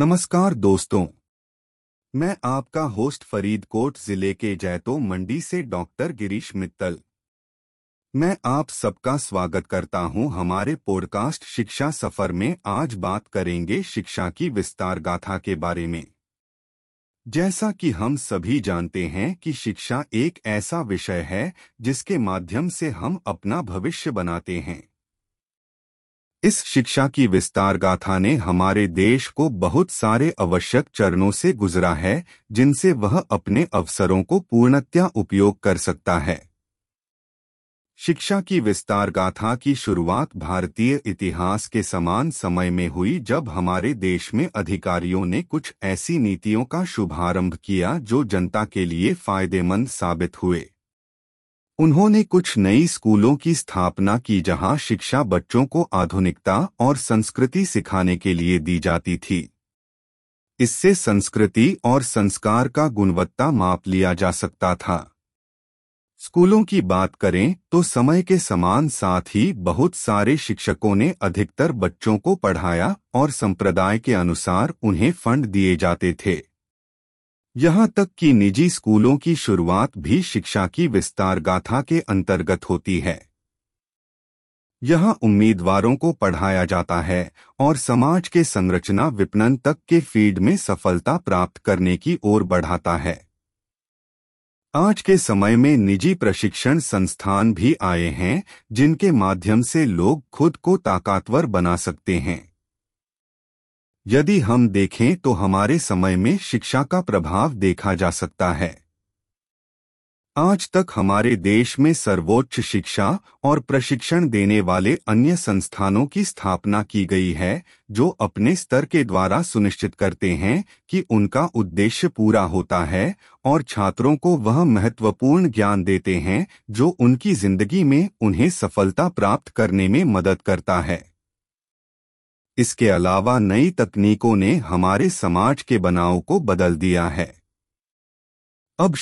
नमस्कार दोस्तों। मैं आपका होस्ट फरीदकोट ज़िले के जैतो मंडी से डॉक्टर गिरीश मित्तल। मैं आप सबका स्वागत करता हूँ हमारे पॉडकास्ट शिक्षा सफ़र में। आज बात करेंगे शिक्षा की विस्तार गाथा के बारे में। जैसा कि हम सभी जानते हैं कि शिक्षा एक ऐसा विषय है जिसके माध्यम से हम अपना भविष्य बनाते हैं। इस शिक्षा की विस्तार गाथा ने हमारे देश को बहुत सारे आवश्यक चरणों से गुजरा है, जिनसे वह अपने अवसरों को पूर्णतया उपयोग कर सकता है। शिक्षा की विस्तार गाथा की शुरुआत भारतीय इतिहास के समान समय में हुई जब हमारे देश में अधिकारियों ने कुछ ऐसी नीतियों का शुभारंभ किया जो जनता के लिए फ़ायदेमंद साबित हुए। उन्होंने कुछ नई स्कूलों की स्थापना की जहाँ शिक्षा बच्चों को आधुनिकता और संस्कृति सिखाने के लिए दी जाती थी। इससे संस्कृति और संस्कार का गुणवत्ता माप लिया जा सकता था। स्कूलों की बात करें तो समय के समान साथ ही बहुत सारे शिक्षकों ने अधिकतर बच्चों को पढ़ाया और संप्रदाय के अनुसार उन्हें फंड दिए जाते थे। यहाँ तक कि निजी स्कूलों की शुरुआत भी शिक्षा की विस्तार गाथा के अंतर्गत होती है। यहाँ उम्मीदवारों को पढ़ाया जाता है और समाज के संरचना विपणन तक के फ़ील्ड में सफलता प्राप्त करने की ओर बढ़ाता है। आज के समय में निजी प्रशिक्षण संस्थान भी आए हैं जिनके माध्यम से लोग खुद को ताकतवर बना सकते हैं। यदि हम देखें तो हमारे समय में शिक्षा का प्रभाव देखा जा सकता है। आज तक हमारे देश में सर्वोच्च शिक्षा और प्रशिक्षण देने वाले अन्य संस्थानों की स्थापना की गई है, जो अपने स्तर के द्वारा सुनिश्चित करते हैं कि उनका उद्देश्य पूरा होता है और छात्रों को वह महत्वपूर्ण ज्ञान देते हैं, जो उनकी ज़िंदगी में उन्हें सफलता प्राप्त करने में मदद करता है। इसके अलावा नई तकनीकों ने हमारे समाज के बनाव को बदल दिया है।